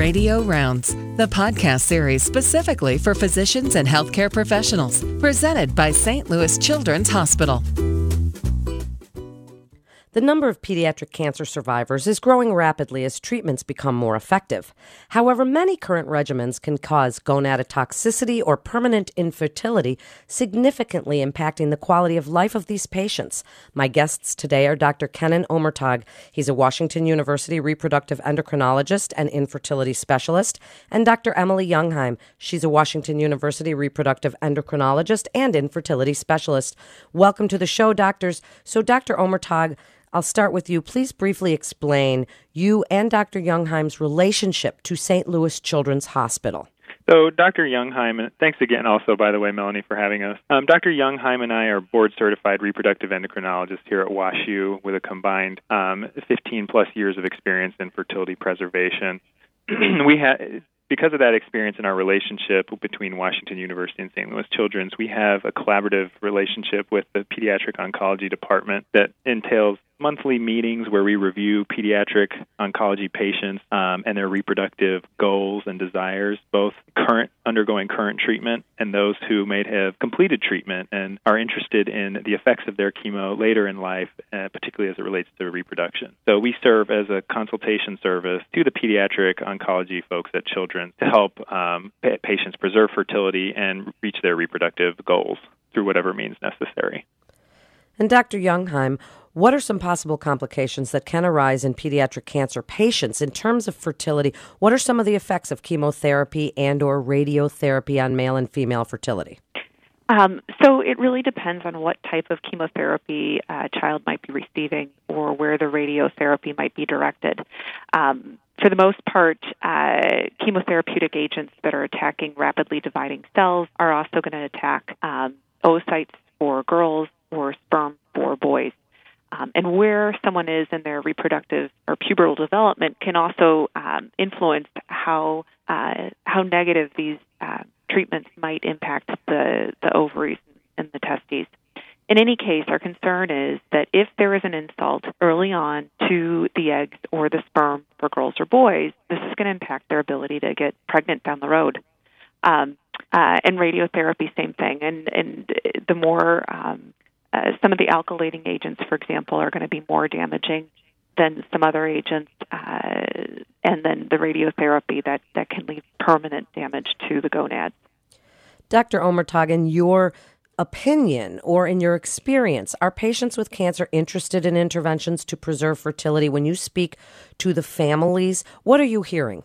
Radio Rounds, the podcast series specifically for physicians and healthcare professionals, presented by St. Louis Children's Hospital. The number of pediatric cancer survivors is growing rapidly as treatments become more effective. However, many current regimens can cause gonadotoxicity or permanent infertility, significantly impacting the quality of life of these patients. My guests today are Dr. Kenan Omurtag. He's a Washington University reproductive endocrinologist and infertility specialist, and Dr. Emily Jungheim. She's a Washington University reproductive endocrinologist and infertility specialist. Welcome to the show, doctors. So, Dr. Omurtag, I'll start with you. Please briefly explain you and Dr. Jungheim's relationship to St. Louis Children's Hospital. So, Dr. Jungheim, and thanks again also, by the way, Melanie, for having us. Um, Dr. Jungheim and I are board certified reproductive endocrinologists here at WashU with a combined um, 15 plus years of experience in fertility preservation. we had because of that experience in our relationship between Washington University and St. Louis Children's, we have a collaborative relationship with the pediatric oncology department that entails monthly meetings where we review pediatric oncology patients um, and their reproductive goals and desires, both current undergoing current treatment and those who may have completed treatment and are interested in the effects of their chemo later in life, uh, particularly as it relates to reproduction. So we serve as a consultation service to the pediatric oncology folks at Children to help um, patients preserve fertility and reach their reproductive goals through whatever means necessary. And Dr. Jungheim, what are some possible complications that can arise in pediatric cancer patients in terms of fertility? What are some of the effects of chemotherapy and or radiotherapy on male and female fertility? Um, so it really depends on what type of chemotherapy a child might be receiving or where the radiotherapy might be directed. Um, for the most part, uh, chemotherapeutic agents that are attacking rapidly dividing cells are also going to attack um, oocytes for girls or sperm for boys. Um, and where someone is in their reproductive or pubertal development can also um, influence how uh, how negative these uh, treatments might impact the the ovaries and the testes. In any case, our concern is that if there is an insult early on to the eggs or the sperm for girls or boys, this is going to impact their ability to get pregnant down the road. Um, uh, and radiotherapy, same thing. And and the more um, uh, some of the alkylating agents, for example, are going to be more damaging than some other agents, uh, and then the radiotherapy that, that can leave permanent damage to the gonads. Dr. Omurtag, in your opinion or in your experience, are patients with cancer interested in interventions to preserve fertility? When you speak to the families, what are you hearing?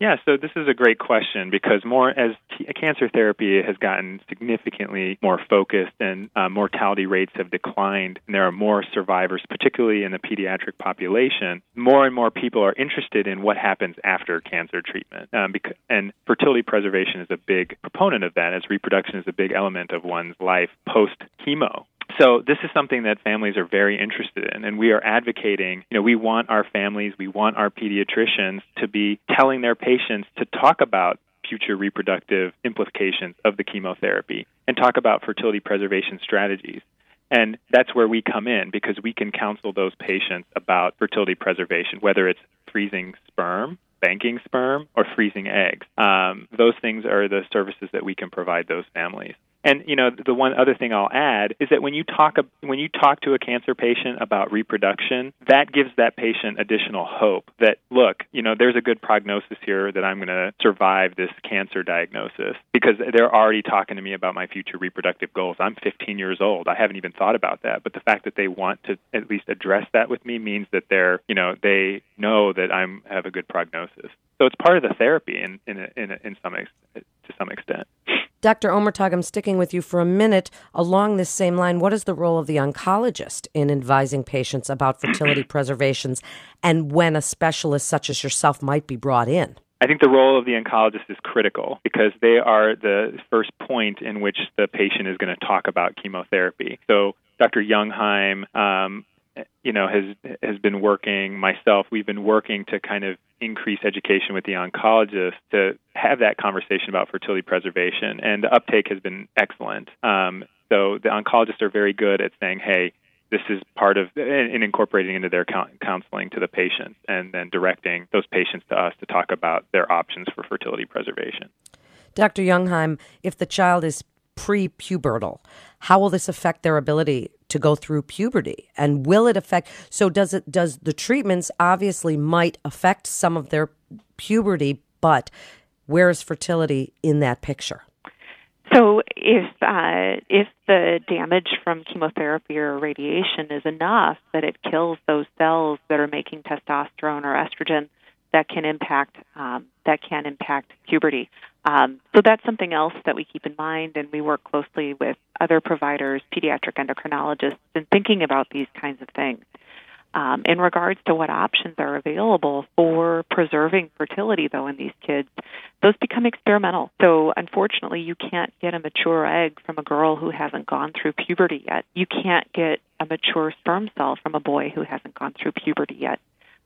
Yeah, so this is a great question because more as t- cancer therapy has gotten significantly more focused and uh, mortality rates have declined, and there are more survivors, particularly in the pediatric population. More and more people are interested in what happens after cancer treatment, um, because, and fertility preservation is a big proponent of that, as reproduction is a big element of one's life post chemo. So this is something that families are very interested in, and we are advocating. You know, we want our families, we want our pediatricians to be telling their patients to talk about future reproductive implications of the chemotherapy and talk about fertility preservation strategies. And that's where we come in because we can counsel those patients about fertility preservation, whether it's freezing sperm, banking sperm, or freezing eggs. Um, those things are the services that we can provide those families. And you know, the one other thing I'll add is that when you talk when you talk to a cancer patient about reproduction, that gives that patient additional hope that look, you know, there's a good prognosis here that I'm going to survive this cancer diagnosis because they're already talking to me about my future reproductive goals. I'm 15 years old. I haven't even thought about that, but the fact that they want to at least address that with me means that they're, you know, they know that I'm have a good prognosis. So it's part of the therapy in in in, in some ex- to some extent. Dr. Omurtag, I'm sticking with you for a minute along this same line. What is the role of the oncologist in advising patients about fertility preservations and when a specialist such as yourself might be brought in? I think the role of the oncologist is critical because they are the first point in which the patient is going to talk about chemotherapy. So, Dr. Jungheim um, you know has has been working myself we've been working to kind of increase education with the oncologist to have that conversation about fertility preservation and the uptake has been excellent um, so the oncologists are very good at saying hey this is part of and incorporating into their counseling to the patients, and then directing those patients to us to talk about their options for fertility preservation. Dr. Jungheim, if the child is pre-pubertal, how will this affect their ability to go through puberty and will it affect so does it does the treatments obviously might affect some of their puberty but where is fertility in that picture so if uh, if the damage from chemotherapy or radiation is enough that it kills those cells that are making testosterone or estrogen, that can impact um, that can impact puberty. Um, so that's something else that we keep in mind, and we work closely with other providers, pediatric endocrinologists, in thinking about these kinds of things. Um, in regards to what options are available for preserving fertility, though, in these kids, those become experimental. So, unfortunately, you can't get a mature egg from a girl who hasn't gone through puberty yet. You can't get a mature sperm cell from a boy who hasn't gone through puberty yet.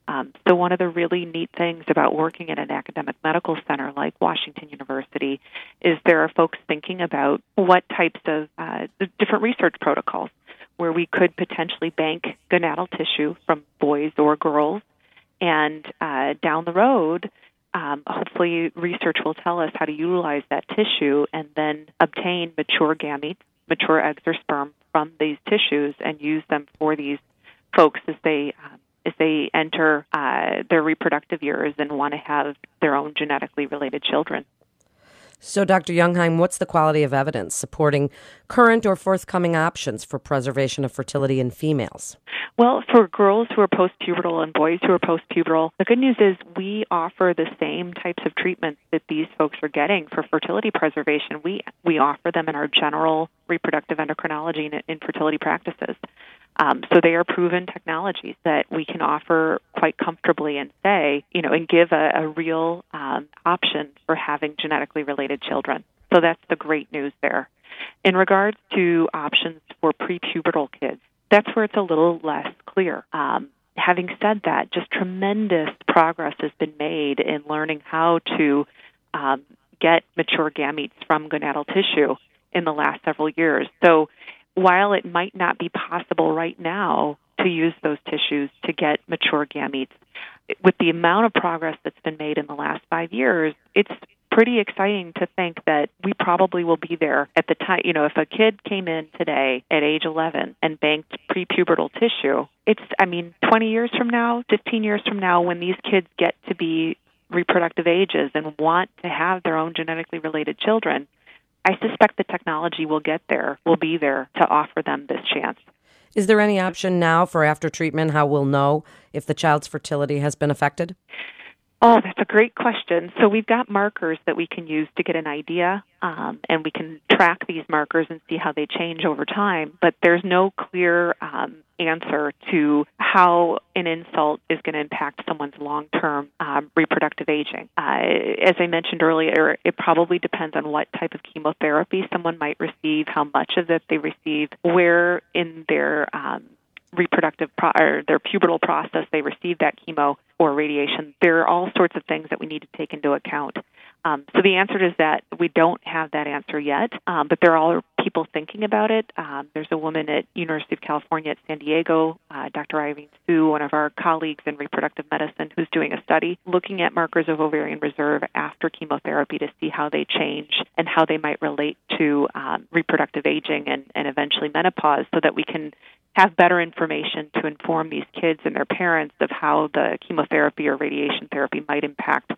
Um, so, one of the really neat things about working at an academic medical center like Washington University is there are folks thinking about what types of uh, different research protocols where we could potentially bank gonadal tissue from boys or girls, and uh, down the road, um, hopefully, research will tell us how to utilize that tissue and then obtain mature gametes, mature eggs or sperm from these tissues, and use them for these folks as they um, as they enter uh, their reproductive years and want to have their own genetically related children. So, Dr. Jungheim, what's the quality of evidence supporting current or forthcoming options for preservation of fertility in females? Well, for girls who are postpubertal and boys who are postpubertal, the good news is we offer the same types of treatments that these folks are getting for fertility preservation. We we offer them in our general reproductive endocrinology and infertility practices. Um, so they are proven technologies that we can offer quite comfortably and say, you know, and give a, a real um, option for having genetically related children. So that's the great news there. In regards to options for prepubertal kids, that's where it's a little less clear. Um, having said that, just tremendous progress has been made in learning how to um, get mature gametes from gonadal tissue in the last several years. So while it might not be possible right now to use those tissues to get mature gametes, with the amount of progress that's been made in the last five years, it's pretty exciting to think that we probably will be there at the time. You know, if a kid came in today at age 11 and banked prepubertal tissue, it's, I mean, 20 years from now, 15 years from now, when these kids get to be reproductive ages and want to have their own genetically related children, I suspect the technology will get there, will be there to offer them this chance. Is there any option now for after treatment how we'll know if the child's fertility has been affected? Oh, that's a great question. So we've got markers that we can use to get an idea, um, and we can track these markers and see how they change over time. But there's no clear um, answer to how an insult is going to impact someone's long-term um, reproductive aging. Uh, as I mentioned earlier, it probably depends on what type of chemotherapy someone might receive, how much of it they receive, where in their um, reproductive pro- or their pubertal process they receive that chemo or radiation. There are all sorts of things that we need to take into account. Um, so the answer is that we don't have that answer yet, um, but there are people thinking about it. Um, there's a woman at University of California at San Diego, uh, Dr. Irene Su, one of our colleagues in reproductive medicine, who's doing a study looking at markers of ovarian reserve after chemotherapy to see how they change and how they might relate to um, reproductive aging and, and eventually menopause, so that we can have better information to inform these kids and their parents of how the chemotherapy or radiation therapy might impact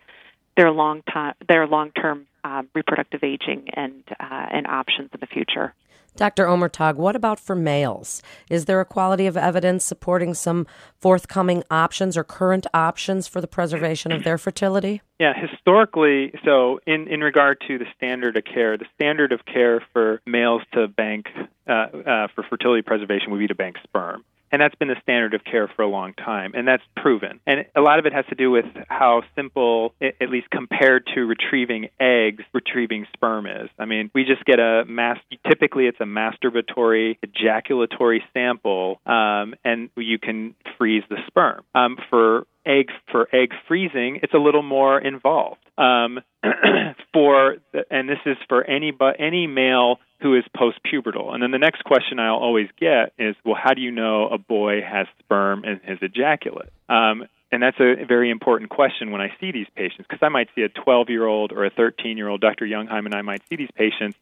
their long time their long term um, reproductive aging and uh, and options in the future. Dr. Omurtag, what about for males? Is there a quality of evidence supporting some forthcoming options or current options for the preservation of their fertility? Yeah, historically, so in, in regard to the standard of care, the standard of care for males to bank uh, uh, for fertility preservation would be to bank sperm and that's been the standard of care for a long time, and that's proven. And a lot of it has to do with how simple, at least compared to retrieving eggs, retrieving sperm is. I mean, we just get a mass. Typically, it's a masturbatory ejaculatory sample, um, and you can freeze the sperm. Um, for egg for egg freezing, it's a little more involved. Um, for and this is for any but any male who is postpubertal. And then the next question I'll always get is, well, how do you know a boy has sperm in his ejaculate? Um, and that's a very important question when I see these patients because I might see a 12 year old or a 13 year old. Dr. Jungheim and I might see these patients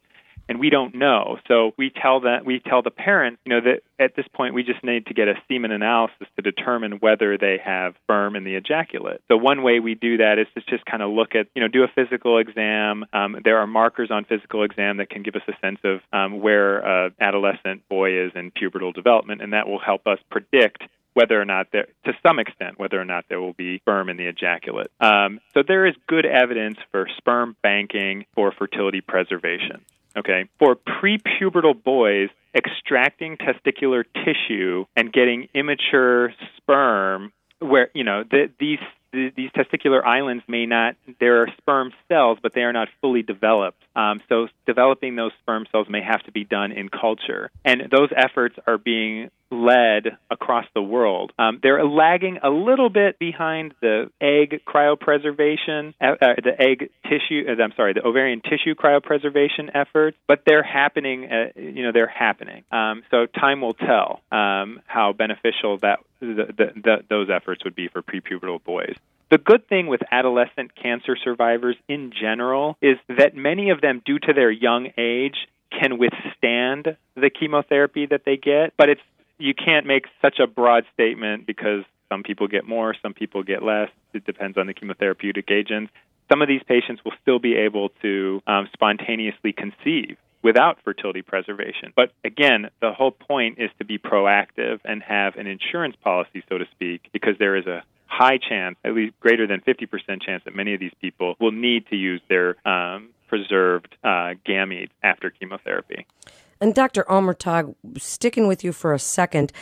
and we don't know. So we tell that we tell the parents, you know, that at this point we just need to get a semen analysis to determine whether they have sperm in the ejaculate. So one way we do that is to just kind of look at, you know, do a physical exam. Um, there are markers on physical exam that can give us a sense of um, where an adolescent boy is in pubertal development, and that will help us predict whether or not there, to some extent, whether or not there will be sperm in the ejaculate. Um, so there is good evidence for sperm banking for fertility preservation. Okay, for prepubertal boys, extracting testicular tissue and getting immature sperm, where you know the, these these testicular islands may not, there are sperm cells, but they are not fully developed. Um, so developing those sperm cells may have to be done in culture. And those efforts are being led across the world. Um, they're lagging a little bit behind the egg cryopreservation, uh, uh, the egg tissue. Uh, I'm sorry, the ovarian tissue cryopreservation efforts, but they're happening. Uh, you know, they're happening. Um, so time will tell um, how beneficial that the, the, those efforts would be for prepubertal boys. The good thing with adolescent cancer survivors in general is that many of them, due to their young age, can withstand the chemotherapy that they get, but it's you can't make such a broad statement because some people get more, some people get less. It depends on the chemotherapeutic agents. Some of these patients will still be able to um, spontaneously conceive without fertility preservation. But again, the whole point is to be proactive and have an insurance policy, so to speak, because there is a high chance, at least greater than 50% chance, that many of these people will need to use their um, preserved uh, gametes after chemotherapy. And Dr. Omurtag, sticking with you for a second,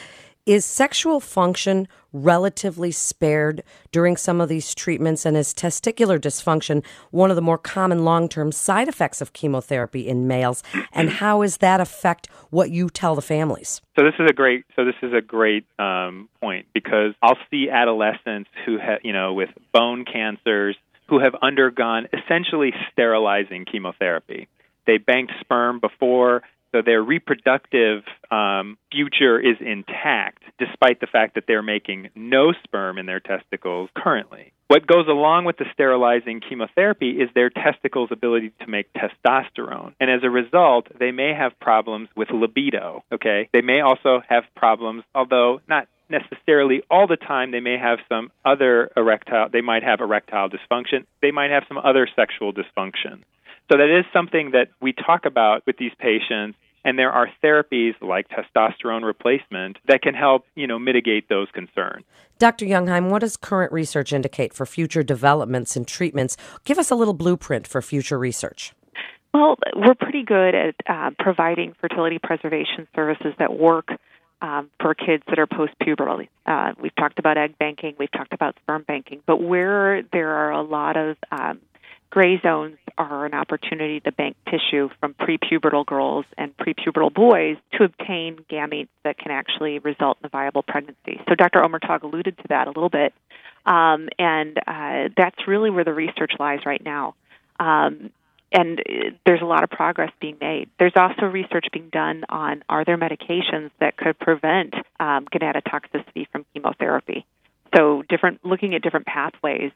is sexual function relatively spared during some of these treatments? And is testicular dysfunction one of the more common long term side effects of chemotherapy in males? And how does that affect what you tell the families? So this is a great so this is a great um, point because I'll see adolescents who have you know with bone cancers who have undergone essentially sterilizing chemotherapy. They banked sperm before so their reproductive um, future is intact, despite the fact that they're making no sperm in their testicles currently. What goes along with the sterilizing chemotherapy is their testicles' ability to make testosterone. And as a result, they may have problems with libido, okay? They may also have problems, although not necessarily all the time they may have some other erectile they might have erectile dysfunction they might have some other sexual dysfunction so that is something that we talk about with these patients and there are therapies like testosterone replacement that can help, you know, mitigate those concerns. Dr. Jungheim, what does current research indicate for future developments and treatments? Give us a little blueprint for future research. Well, we're pretty good at uh, providing fertility preservation services that work um, for kids that are post-pubertal. Uh, we've talked about egg banking, we've talked about sperm banking, but where there are a lot of um, gray zones are an opportunity to bank tissue from prepubertal girls and prepubertal boys to obtain gametes that can actually result in a viable pregnancy. So Dr. Omurtag alluded to that a little bit, um, and uh, that's really where the research lies right now. Um, and uh, there's a lot of progress being made. There's also research being done on are there medications that could prevent um, gonadotoxicity from chemotherapy. So different, looking at different pathways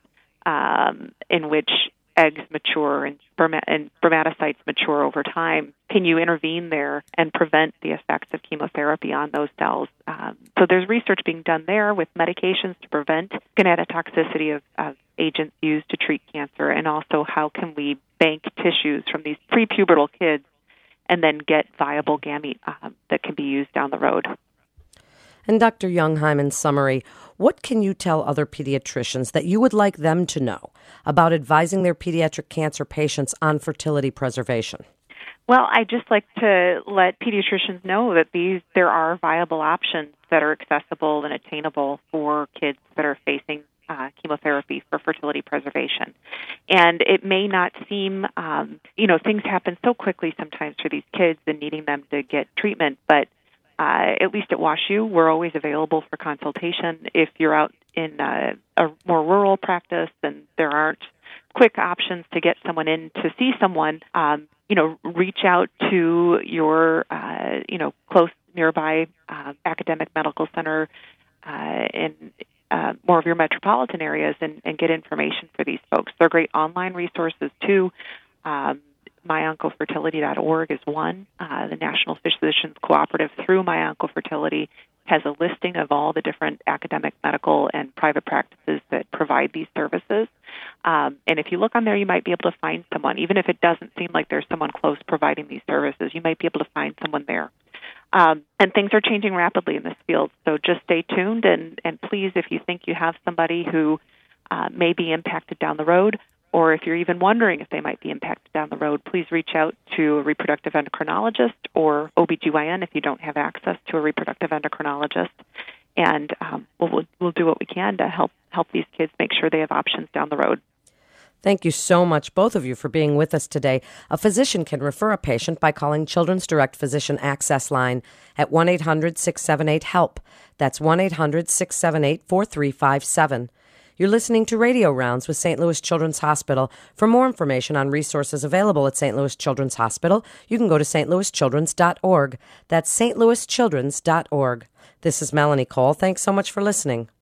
um, in which eggs mature and, and spermatocytes mature over time, can you intervene there and prevent the effects of chemotherapy on those cells? Um, so there's research being done there with medications to prevent gonadotoxicity of, of agents used to treat cancer, and also how can we bank tissues from these prepubertal kids and then get viable gamete um, that can be used down the road. And Dr. Jungheim, in summary, what can you tell other pediatricians that you would like them to know about advising their pediatric cancer patients on fertility preservation? Well, I just like to let pediatricians know that these there are viable options that are accessible and attainable for kids that are facing uh, chemotherapy for fertility preservation. And it may not seem, um, you know, things happen so quickly sometimes for these kids and needing them to get treatment, but uh, at least at WashU, we're always available for consultation. If you're out in uh, a more rural practice and there aren't quick options to get someone in to see someone, um, you know, reach out to your, uh, you know, close nearby uh, academic medical center uh, in uh, more of your metropolitan areas and, and get information for these folks. They're great online resources too. Um, MyOncofertility.org is one. Uh, the National Physicians Cooperative through MyOncofertility has a listing of all the different academic, medical, and private practices that provide these services. Um, and if you look on there, you might be able to find someone, even if it doesn't seem like there's someone close providing these services, you might be able to find someone there. Um, and things are changing rapidly in this field, so just stay tuned. And, and please, if you think you have somebody who uh, may be impacted down the road, or if you're even wondering if they might be impacted down the road, please reach out to a reproductive endocrinologist or OBGYN if you don't have access to a reproductive endocrinologist. And um, we'll, we'll do what we can to help help these kids make sure they have options down the road. Thank you so much, both of you, for being with us today. A physician can refer a patient by calling Children's Direct Physician Access Line at 1 800 678 HELP. That's 1 800 678 4357. You're listening to Radio Rounds with St. Louis Children's Hospital. For more information on resources available at St. Louis Children's Hospital, you can go to stlouischildrens.org. That's stlouischildrens.org. This is Melanie Cole. Thanks so much for listening.